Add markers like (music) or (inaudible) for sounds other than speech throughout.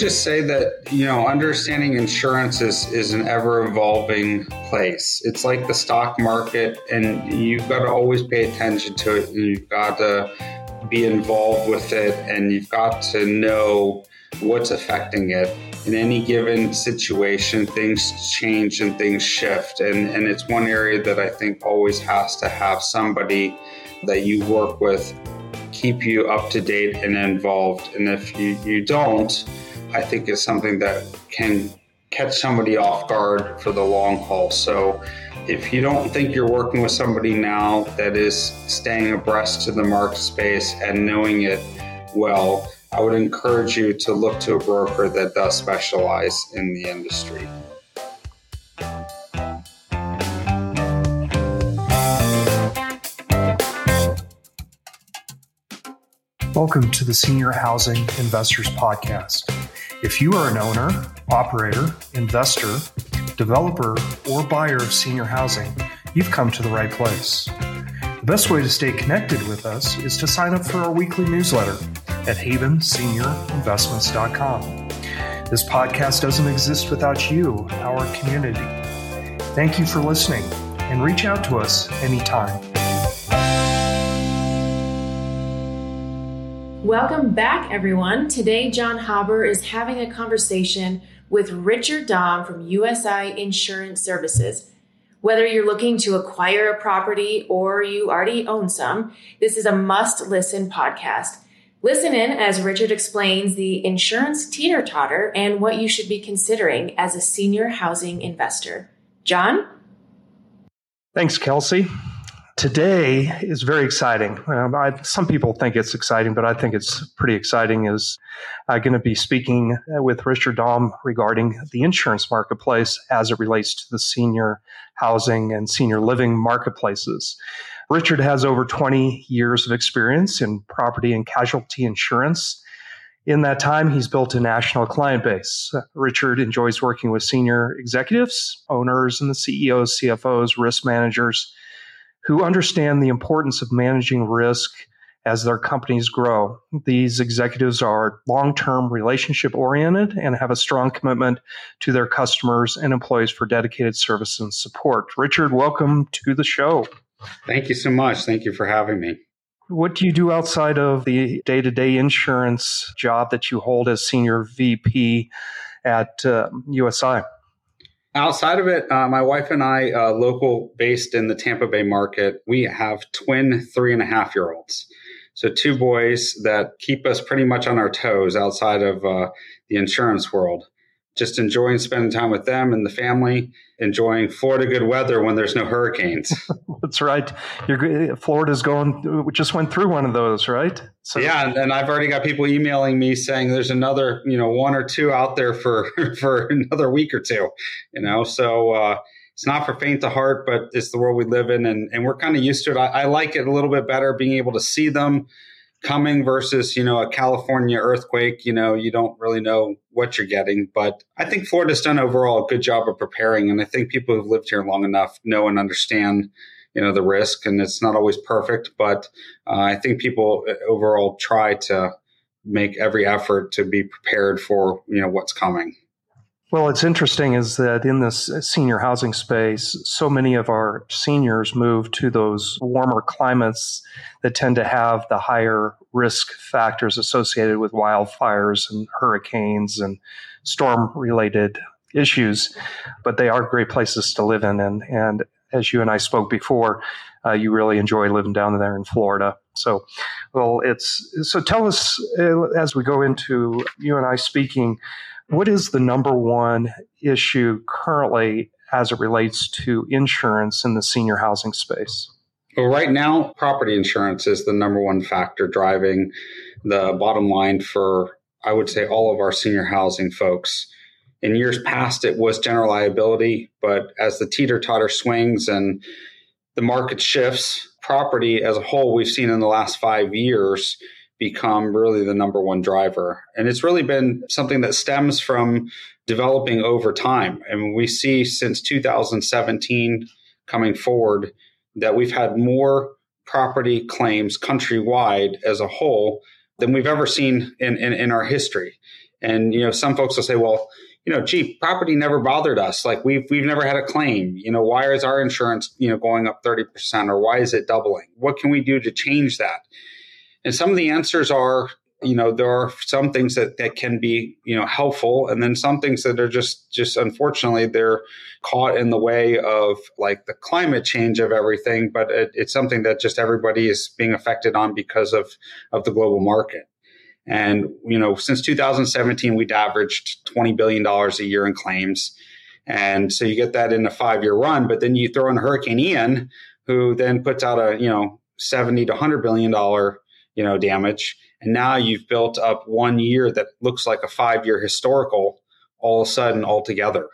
Just say that, you know, understanding insurance is, is an ever evolving place. It's like the stock market, and you've got to always pay attention to it. And you've got to be involved with it, and you've got to know what's affecting it. In any given situation, things change and things shift. And, and it's one area that I think always has to have somebody that you work with keep you up to date and involved. And if you, you don't, I think it's something that can catch somebody off guard for the long haul. So if you don't think you're working with somebody now that is staying abreast to the market space and knowing it well, I would encourage you to look to a broker that does specialize in the industry. Welcome to the Senior Housing Investors Podcast. If you are an owner, operator, investor, developer, or buyer of senior housing, you've come to the right place. The best way to stay connected with us is to sign up for our weekly newsletter at havenseniorinvestments.com. This podcast doesn't exist without you, our community. Thank you for listening and reach out to us anytime. Welcome back, everyone. Today, John Haber is having a conversation with Richard Dahm from USI Insurance Services. Whether you're looking to acquire a property or you already own some, this is a must listen podcast. Listen in as Richard explains the insurance teeter totter and what you should be considering as a senior housing investor. John? Thanks, Kelsey today is very exciting. Um, I, some people think it's exciting, but I think it's pretty exciting. Is uh, going to be speaking with Richard Dahm regarding the insurance marketplace as it relates to the senior housing and senior living marketplaces. Richard has over 20 years of experience in property and casualty insurance. In that time, he's built a national client base. Richard enjoys working with senior executives, owners, and the CEOs, CFOs, risk managers who understand the importance of managing risk as their companies grow. These executives are long term relationship oriented and have a strong commitment to their customers and employees for dedicated service and support. Richard, welcome to the show. Thank you so much. Thank you for having me. What do you do outside of the day to day insurance job that you hold as senior VP at uh, USI? Outside of it, uh, my wife and I, uh, local based in the Tampa Bay market, we have twin three and a half year olds. So, two boys that keep us pretty much on our toes outside of uh, the insurance world just enjoying spending time with them and the family, enjoying Florida good weather when there's no hurricanes. (laughs) That's right. You're, Florida's going, we just went through one of those, right? So yeah, and, and, I've already got people emailing me saying there's another, you know, one or two out there for (laughs) for another week or two, you know. So uh, it's not for faint of heart, but it's the world we live in, and and we're kind of used to it. I, I like it a little bit better being able to see them coming versus you know a California earthquake. You know, you don't really know what you're getting, but I think Florida's done overall a good job of preparing, and I think people who've lived here long enough know and understand you know the risk, and it's not always perfect, but uh, I think people uh, overall try to make every effort to be prepared for you know what's coming. Well, it's interesting is that in this senior housing space, so many of our seniors move to those warmer climates that tend to have the higher risk factors associated with wildfires and hurricanes and storm related issues. But they are great places to live in. And, and as you and I spoke before, uh, you really enjoy living down there in Florida. So, well, it's so tell us uh, as we go into you and I speaking what is the number one issue currently as it relates to insurance in the senior housing space? Well, right now, property insurance is the number one factor driving the bottom line for, I would say, all of our senior housing folks. In years past, it was general liability, but as the teeter totter swings and the market shifts, property as a whole, we've seen in the last five years become really the number one driver. And it's really been something that stems from developing over time. And we see since 2017 coming forward that we've had more property claims countrywide as a whole than we've ever seen in, in, in our history. And you know, some folks will say, well, you know, gee, property never bothered us. Like we've we've never had a claim. You know, why is our insurance, you know, going up 30% or why is it doubling? What can we do to change that? And some of the answers are, you know, there are some things that, that can be, you know, helpful. And then some things that are just just unfortunately they're caught in the way of like the climate change of everything, but it, it's something that just everybody is being affected on because of of the global market. And, you know, since 2017, we'd averaged $20 billion a year in claims. And so you get that in a five year run, but then you throw in Hurricane Ian, who then puts out a, you know, 70 to 100 billion dollar, you know, damage. And now you've built up one year that looks like a five year historical all of a sudden altogether.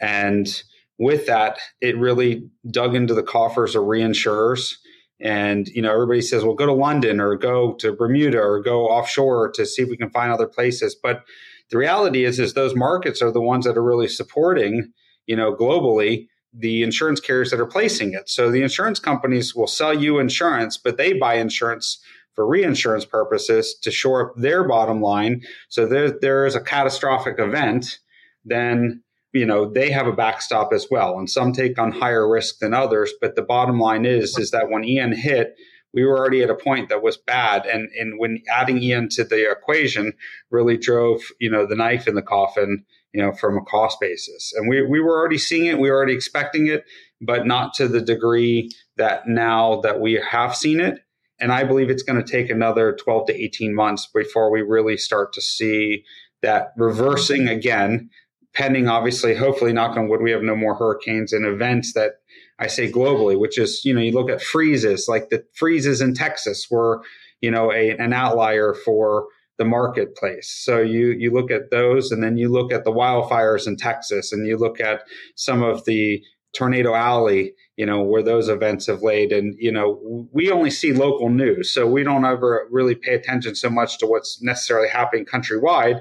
And with that, it really dug into the coffers of reinsurers and you know, everybody says, "Well, go to London or go to Bermuda or go offshore to see if we can find other places." But the reality is, is those markets are the ones that are really supporting, you know, globally the insurance carriers that are placing it. So the insurance companies will sell you insurance, but they buy insurance for reinsurance purposes to shore up their bottom line. So there, there is a catastrophic event, then you know they have a backstop as well. And some take on higher risk than others but the bottom line is is that when ian hit we were already at a point that was bad. And and when adding ian to the equation really drove you know the knife in the coffin you know from a cost basis. And we, we were already seeing it we were already expecting it but not to the degree that now that we have seen it and i believe it's going to take another 12 to 18 months before we really start to see that reversing again pending, obviously, hopefully, knock on wood, we have no more hurricanes and events that I say globally, which is, you know, you look at freezes, like the freezes in Texas were, you know, a, an outlier for the marketplace. So you you look at those, and then you look at the wildfires in Texas, and you look at some of the Tornado Alley, you know, where those events have laid. And, you know, we only see local news. So we don't ever really pay attention so much to what's necessarily happening countrywide.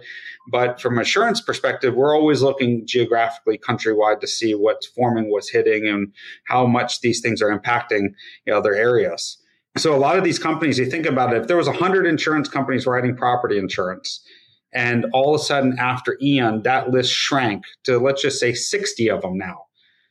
But from an insurance perspective, we're always looking geographically countrywide to see what's forming, what's hitting, and how much these things are impacting you know, other areas. So a lot of these companies, you think about it, if there was 100 insurance companies writing property insurance, and all of a sudden after Ian, that list shrank to let's just say 60 of them now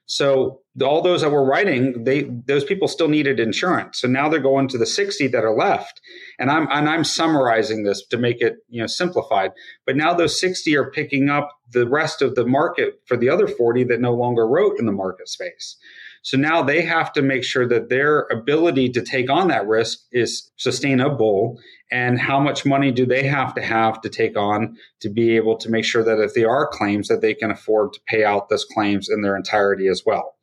so all those that were writing, they those people still needed insurance. So now they're going to the 60 that are left. And I'm and I'm summarizing this to make it, you know, simplified. But now those 60 are picking up the rest of the market for the other 40 that no longer wrote in the market space. So now they have to make sure that their ability to take on that risk is sustainable. And how much money do they have to have to take on to be able to make sure that if there are claims that they can afford to pay out those claims in their entirety as well.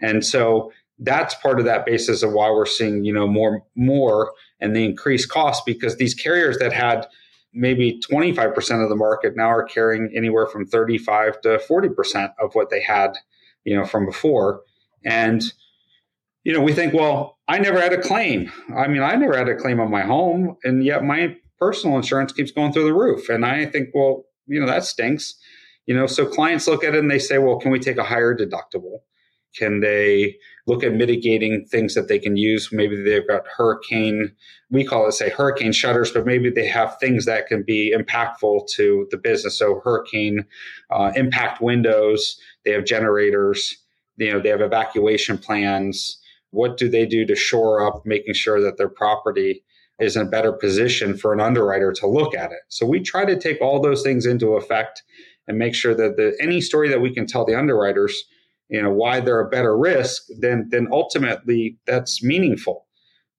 And so that's part of that basis of why we're seeing, you know, more, more and the increased cost because these carriers that had maybe 25% of the market now are carrying anywhere from 35 to 40% of what they had, you know, from before. And, you know, we think, well, I never had a claim. I mean, I never had a claim on my home, and yet my personal insurance keeps going through the roof. And I think, well, you know, that stinks. You know, so clients look at it and they say, well, can we take a higher deductible? Can they look at mitigating things that they can use? Maybe they've got hurricane, we call it, say, hurricane shutters, but maybe they have things that can be impactful to the business. So, hurricane uh, impact windows, they have generators you know they have evacuation plans. What do they do to shore up making sure that their property is in a better position for an underwriter to look at it? So we try to take all those things into effect and make sure that the, any story that we can tell the underwriters you know why they're a better risk then then ultimately that's meaningful.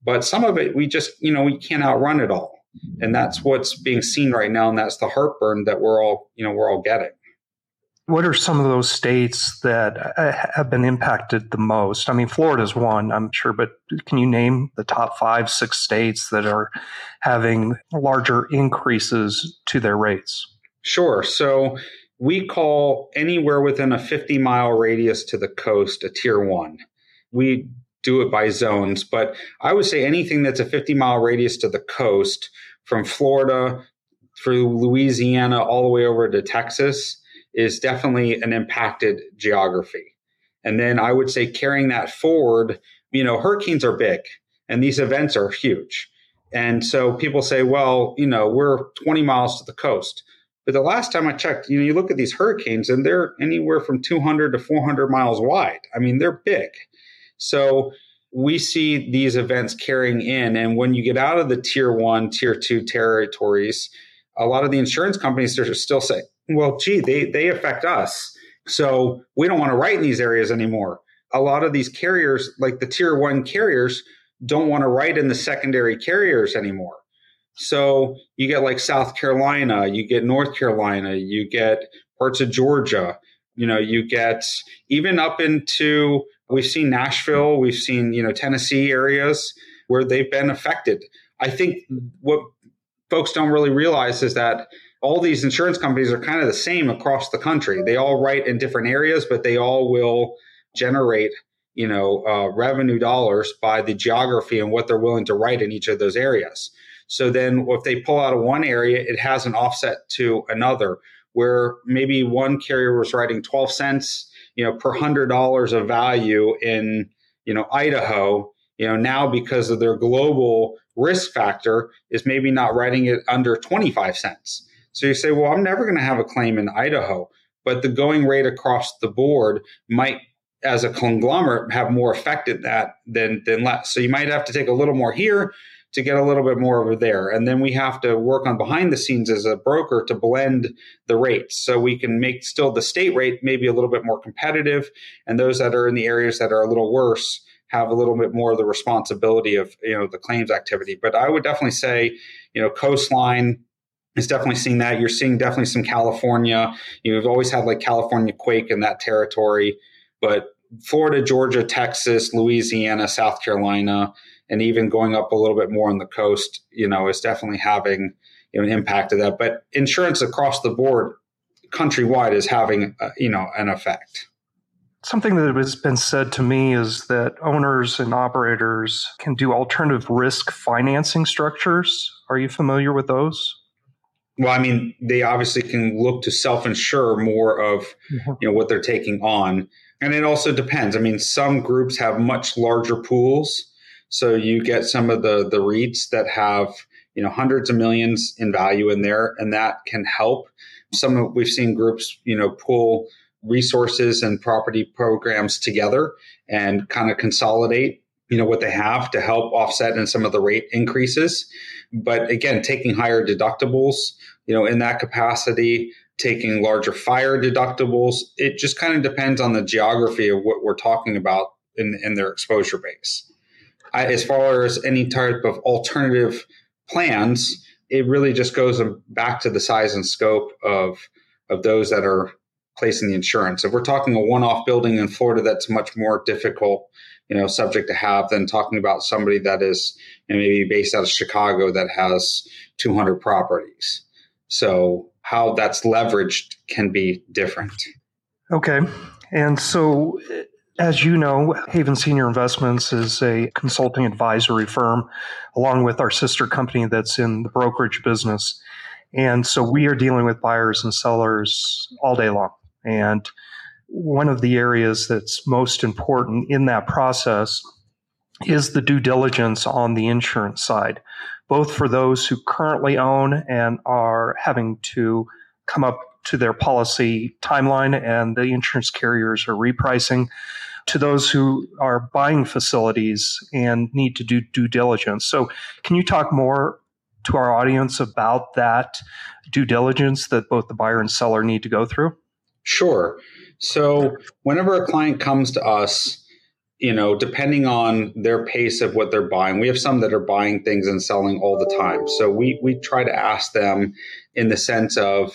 But some of it we just you know we can't outrun it all. And that's what's being seen right now and that's the heartburn that we're all you know we're all getting what are some of those states that uh, have been impacted the most? I mean, Florida's one, I'm sure, but can you name the top five, six states that are having larger increases to their rates? Sure. So we call anywhere within a 50 mile radius to the coast a tier one. We do it by zones, but I would say anything that's a 50 mile radius to the coast from Florida through Louisiana all the way over to Texas is definitely an impacted geography. And then I would say carrying that forward, you know, hurricanes are big and these events are huge. And so people say, well, you know, we're 20 miles to the coast. But the last time I checked, you know, you look at these hurricanes and they're anywhere from 200 to 400 miles wide. I mean, they're big. So we see these events carrying in. And when you get out of the tier one, tier two territories, a lot of the insurance companies are still saying, well, gee, they, they affect us. So we don't want to write in these areas anymore. A lot of these carriers, like the tier one carriers, don't want to write in the secondary carriers anymore. So you get like South Carolina, you get North Carolina, you get parts of Georgia, you know, you get even up into we've seen Nashville, we've seen, you know, Tennessee areas where they've been affected. I think what folks don't really realize is that all these insurance companies are kind of the same across the country. They all write in different areas, but they all will generate, you know, uh, revenue dollars by the geography and what they're willing to write in each of those areas. So then if they pull out of one area, it has an offset to another where maybe one carrier was writing 12 cents, you know, per hundred dollars of value in, you know, Idaho, you know, now because of their global risk factor is maybe not writing it under 25 cents. So you say, well, I'm never going to have a claim in Idaho, but the going rate across the board might as a conglomerate have more affected that than than less. So you might have to take a little more here to get a little bit more over there. And then we have to work on behind the scenes as a broker to blend the rates so we can make still the state rate maybe a little bit more competitive. And those that are in the areas that are a little worse have a little bit more of the responsibility of, you know, the claims activity. But I would definitely say, you know, coastline is definitely seeing that. You're seeing definitely some California. You've always had like California quake in that territory, but Florida, Georgia, Texas, Louisiana, South Carolina, and even going up a little bit more on the coast, you know, is definitely having you know, an impact of that. But insurance across the board, countrywide, is having uh, you know an effect. Something that has been said to me is that owners and operators can do alternative risk financing structures. Are you familiar with those? Well, I mean, they obviously can look to self-insure more of mm-hmm. you know what they're taking on, and it also depends. I mean, some groups have much larger pools, so you get some of the the REITs that have you know hundreds of millions in value in there, and that can help. Some of, we've seen groups you know pull resources and property programs together and kind of consolidate you know what they have to help offset in some of the rate increases but again taking higher deductibles you know in that capacity taking larger fire deductibles it just kind of depends on the geography of what we're talking about in, in their exposure base I, as far as any type of alternative plans, it really just goes back to the size and scope of of those that are placing the insurance. If we're talking a one-off building in Florida, that's much more difficult, you know, subject to have than talking about somebody that is you know, maybe based out of Chicago that has 200 properties. So how that's leveraged can be different. Okay. And so as you know, Haven Senior Investments is a consulting advisory firm, along with our sister company that's in the brokerage business. And so we are dealing with buyers and sellers all day long. And one of the areas that's most important in that process is the due diligence on the insurance side, both for those who currently own and are having to come up to their policy timeline and the insurance carriers are repricing to those who are buying facilities and need to do due diligence. So, can you talk more to our audience about that due diligence that both the buyer and seller need to go through? Sure. So, whenever a client comes to us, you know, depending on their pace of what they're buying, we have some that are buying things and selling all the time. So we we try to ask them in the sense of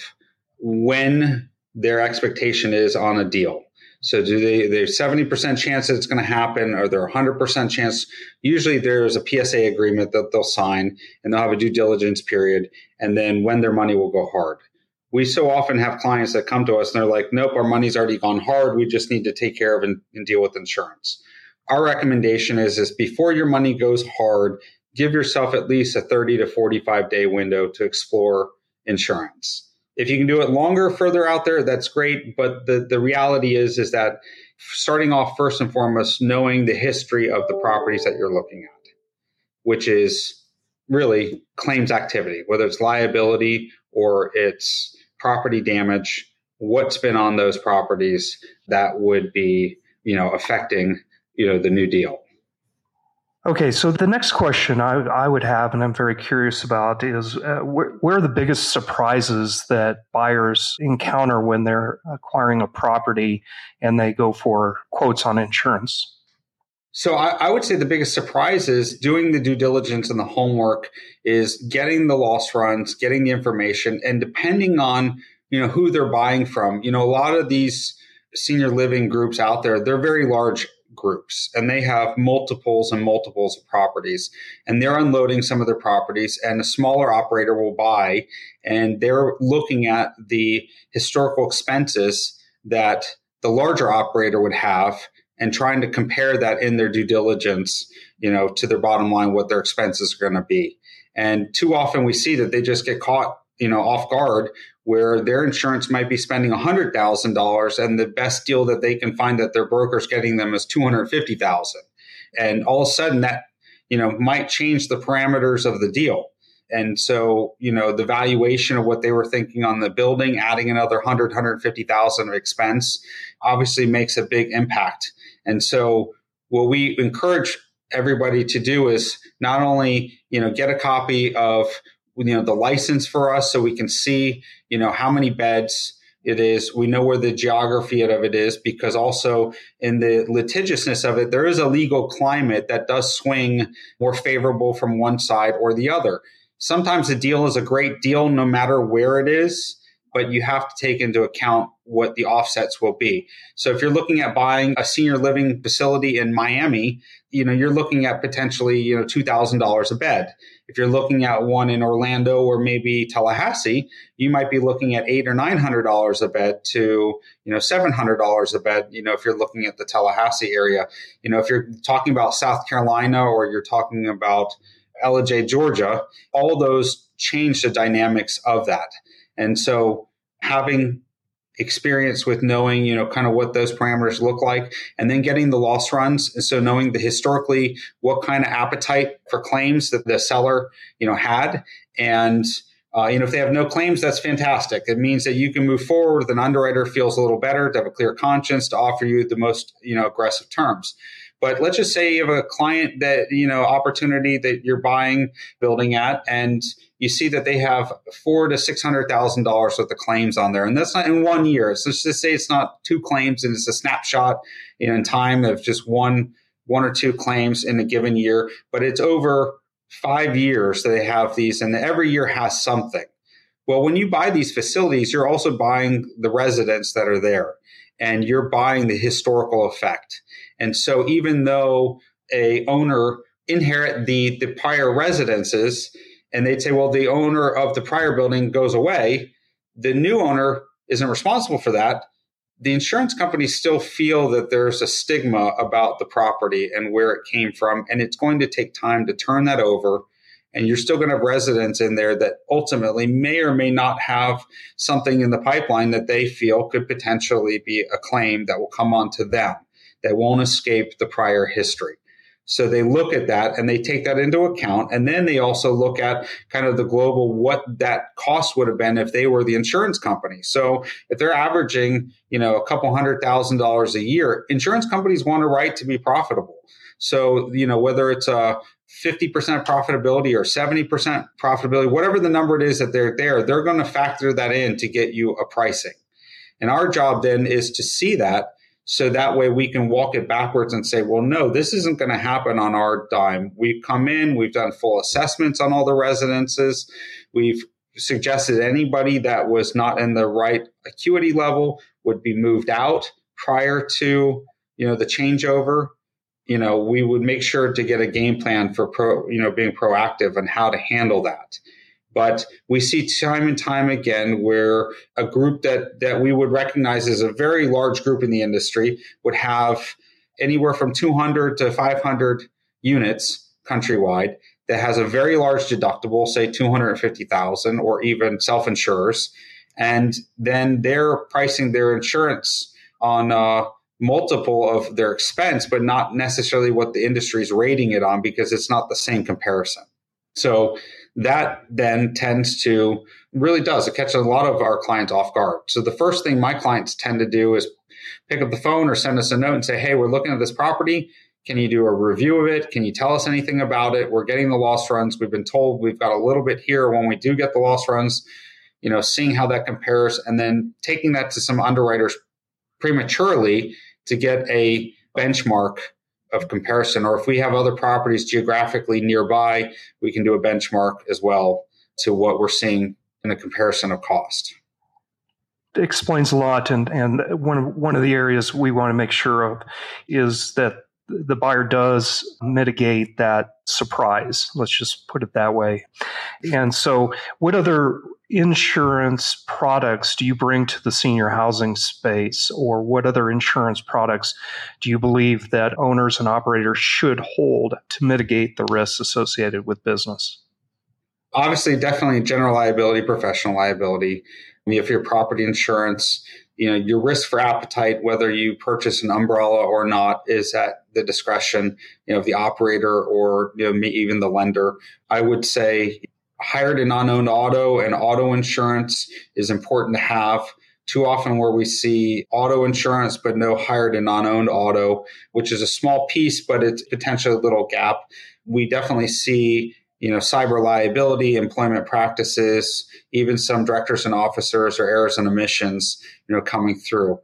when their expectation is on a deal. So do they there's 70% chance that it's going to happen or there 100% chance usually there's a PSA agreement that they'll sign and they'll have a due diligence period and then when their money will go hard. We so often have clients that come to us and they're like, nope, our money's already gone hard. We just need to take care of and, and deal with insurance. Our recommendation is, is before your money goes hard, give yourself at least a 30 to 45 day window to explore insurance if you can do it longer, further out there, that's great. But the, the reality is, is that starting off first and foremost, knowing the history of the properties that you're looking at, which is really claims activity, whether it's liability or it's property damage, what's been on those properties that would be, you know, affecting, you know, the new deal. Okay, so the next question I, I would have, and I'm very curious about, is uh, where, where are the biggest surprises that buyers encounter when they're acquiring a property and they go for quotes on insurance? So I, I, would say the biggest surprise is doing the due diligence and the homework is getting the loss runs, getting the information, and depending on you know who they're buying from. You know, a lot of these senior living groups out there, they're very large groups and they have multiples and multiples of properties and they're unloading some of their properties and a smaller operator will buy and they're looking at the historical expenses that the larger operator would have and trying to compare that in their due diligence, you know, to their bottom line, what their expenses are going to be. And too often we see that they just get caught, you know, off guard where their insurance might be spending $100,000 and the best deal that they can find that their broker's getting them is 250,000. And all of a sudden that, you know, might change the parameters of the deal. And so, you know, the valuation of what they were thinking on the building, adding another 100, 150,000 of expense obviously makes a big impact. And so what we encourage everybody to do is not only, you know, get a copy of, you know, the license for us so we can see, you know, how many beds it is. We know where the geography of it is because also in the litigiousness of it, there is a legal climate that does swing more favorable from one side or the other. Sometimes a deal is a great deal no matter where it is but you have to take into account what the offsets will be. So if you're looking at buying a senior living facility in Miami, you know, you're looking at potentially, you know, $2,000 a bed. If you're looking at one in Orlando or maybe Tallahassee, you might be looking at eight or $900 a bed to, you know, $700 a bed, you know, if you're looking at the Tallahassee area. You know, if you're talking about South Carolina or you're talking about Ellijay, Georgia, all those change the dynamics of that. And so having experience with knowing, you know, kind of what those parameters look like, and then getting the loss runs. And so knowing the historically what kind of appetite for claims that the seller, you know, had. And uh, you know, if they have no claims, that's fantastic. It means that you can move forward. An underwriter feels a little better to have a clear conscience to offer you the most, you know, aggressive terms. But let's just say you have a client that, you know, opportunity that you're buying, building at, and you see that they have four to six hundred thousand dollars worth of claims on there, and that's not in one year. So let's just say it's not two claims and it's a snapshot in time of just one one or two claims in a given year, but it's over five years that they have these, and every year has something. Well, when you buy these facilities, you're also buying the residents that are there, and you're buying the historical effect. And so, even though a owner inherit the the prior residences and they'd say, well, the owner of the prior building goes away. The new owner isn't responsible for that. The insurance companies still feel that there's a stigma about the property and where it came from. And it's going to take time to turn that over. And you're still going to have residents in there that ultimately may or may not have something in the pipeline that they feel could potentially be a claim that will come onto them that won't escape the prior history. So they look at that and they take that into account. And then they also look at kind of the global, what that cost would have been if they were the insurance company. So if they're averaging, you know, a couple hundred thousand dollars a year, insurance companies want a right to be profitable. So, you know, whether it's a 50% profitability or 70% profitability, whatever the number it is that they're there, they're going to factor that in to get you a pricing. And our job then is to see that so that way we can walk it backwards and say, well, no, this isn't going to happen on our dime. We've come in, we've done full assessments on all the residences. We've suggested anybody that was not in the right acuity level would be moved out prior to, you know, the changeover. You know, we would make sure to get a game plan for pro, you know, being proactive and how to handle that. But we see time and time again where a group that, that we would recognize as a very large group in the industry would have anywhere from 200 to 500 units countrywide that has a very large deductible, say 250,000 or even self-insurers. And then they're pricing their insurance on a multiple of their expense, but not necessarily what the industry is rating it on because it's not the same comparison. So that then tends to really does it catches a lot of our clients off guard. So the first thing my clients tend to do is pick up the phone or send us a note and say, "Hey, we're looking at this property. Can you do a review of it? Can you tell us anything about it? We're getting the loss runs. We've been told we've got a little bit here when we do get the loss runs." You know, seeing how that compares and then taking that to some underwriters prematurely to get a benchmark of comparison. Or if we have other properties geographically nearby, we can do a benchmark as well to what we're seeing in a comparison of cost. It explains a lot, and and one of, one of the areas we want to make sure of is that the buyer does mitigate that surprise. Let's just put it that way. And so, what other insurance products do you bring to the senior housing space, or what other insurance products do you believe that owners and operators should hold to mitigate the risks associated with business? Obviously, definitely general liability, professional liability. I mean, if your property insurance, you know, your risk for appetite, whether you purchase an umbrella or not, is at the discretion, you know, of the operator or you know, even the lender. I would say hired and non-owned auto and auto insurance is important to have. Too often where we see auto insurance but no hired and non-owned auto which is a small piece but it's potentially a little gap. We definitely see you know cyber liability employment practices even some directors and officers or errors and omissions you know coming through.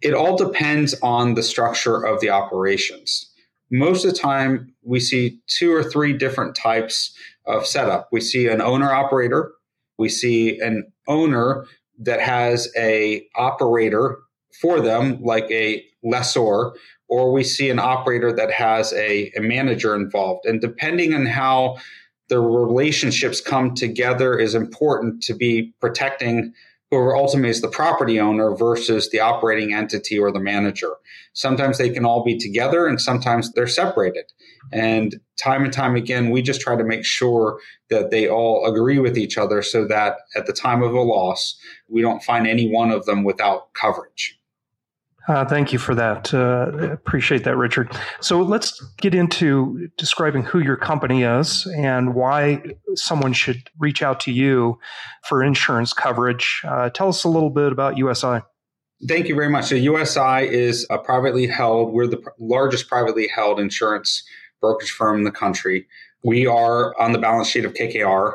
It all depends on the structure of the operations. Most of the time we see two or three different types of setup. We see an owner operator, we see an owner that has a operator for them like a lessor or we see an operator that has a, a manager involved and depending on how the relationships come together is important to be protecting whoever ultimately is the property owner versus the operating entity or the manager. Sometimes they can all be together and sometimes they're separated. And time and time again, we just try to make sure that they all agree with each other so that at the time of a loss, we don't find any one of them without coverage. Uh, thank you for that. Uh, appreciate that, Richard. So let's get into describing who your company is and why someone should reach out to you for insurance coverage. Uh, tell us a little bit about USI. Thank you very much. So USI is a privately held, we're the largest privately held insurance brokerage firm in the country. We are on the balance sheet of KKR,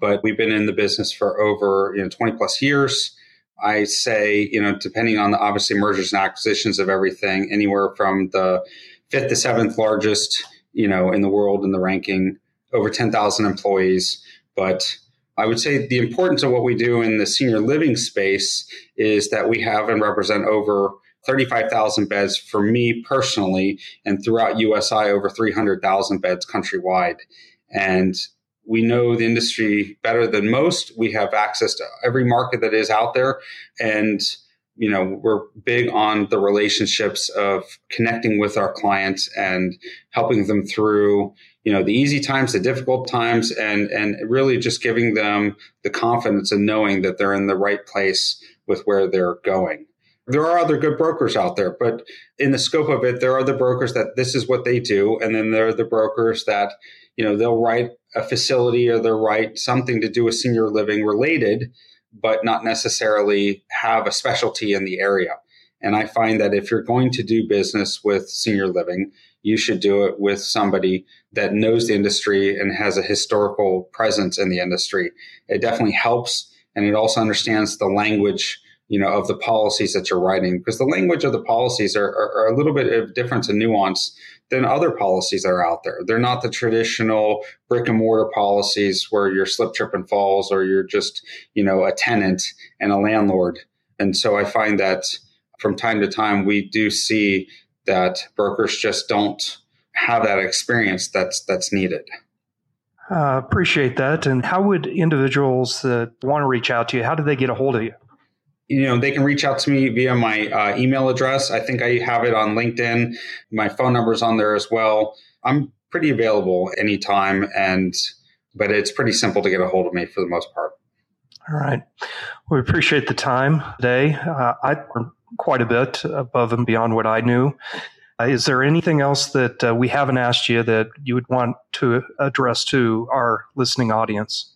but we've been in the business for over you know, 20 plus years. I say, you know, depending on the obviously mergers and acquisitions of everything, anywhere from the fifth to seventh largest, you know, in the world in the ranking, over 10,000 employees. But I would say the importance of what we do in the senior living space is that we have and represent over 35,000 beds for me personally, and throughout USI, over 300,000 beds countrywide. And we know the industry better than most. We have access to every market that is out there. And, you know, we're big on the relationships of connecting with our clients and helping them through, you know, the easy times, the difficult times, and, and really just giving them the confidence and knowing that they're in the right place with where they're going. There are other good brokers out there, but in the scope of it, there are the brokers that this is what they do. And then there are the brokers that, you know, they'll write a facility or they'll something to do with senior living related, but not necessarily have a specialty in the area. And I find that if you're going to do business with senior living, you should do it with somebody that knows the industry and has a historical presence in the industry. It definitely helps. And it also understands the language you know, of the policies that you're writing, because the language of the policies are, are, are, a little bit of difference and nuance than other policies that are out there. They're not the traditional brick and mortar policies where you're slip, trip, and falls, or you're just, you know, a tenant and a landlord. And so I find that from time to time, we do see that brokers just don't have that experience that's that's needed. Uh, appreciate that. And how would individuals that want to reach out to you? How do they get a hold of you? You know, they can reach out to me via my uh, email address. I think I have it on LinkedIn. My phone number is on there as well. I'm pretty available anytime, and but it's pretty simple to get a hold of me for the most part. All right. We appreciate the time today. Uh, I quite a bit above and beyond what I knew. Uh, is there anything else that uh, we haven't asked you that you would want to address to our listening audience?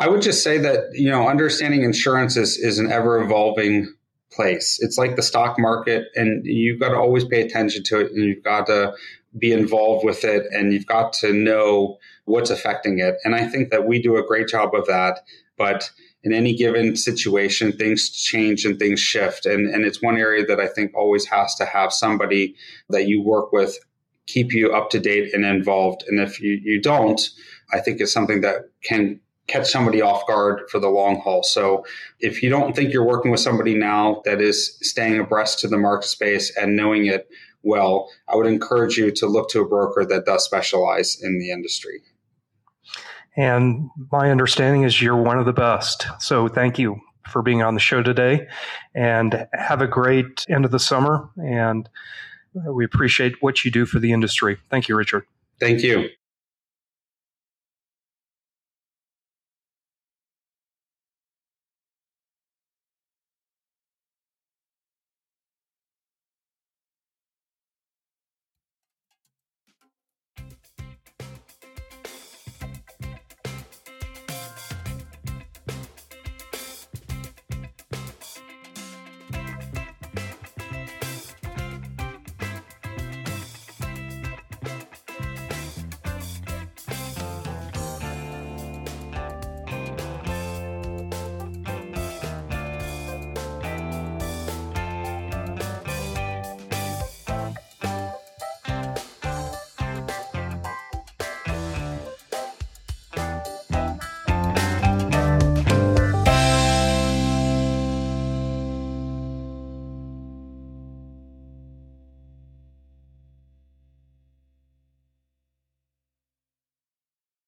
I would just say that, you know, understanding insurance is, is an ever evolving place. It's like the stock market, and you've got to always pay attention to it and you've got to be involved with it and you've got to know what's affecting it. And I think that we do a great job of that. But in any given situation, things change and things shift. And, and it's one area that I think always has to have somebody that you work with keep you up to date and involved. And if you, you don't, I think it's something that can catch somebody off guard for the long haul. So if you don't think you're working with somebody now that is staying abreast to the market space and knowing it well, I would encourage you to look to a broker that does specialize in the industry. And my understanding is you're one of the best. So thank you for being on the show today and have a great end of the summer. And we appreciate what you do for the industry. Thank you, Richard. Thank you.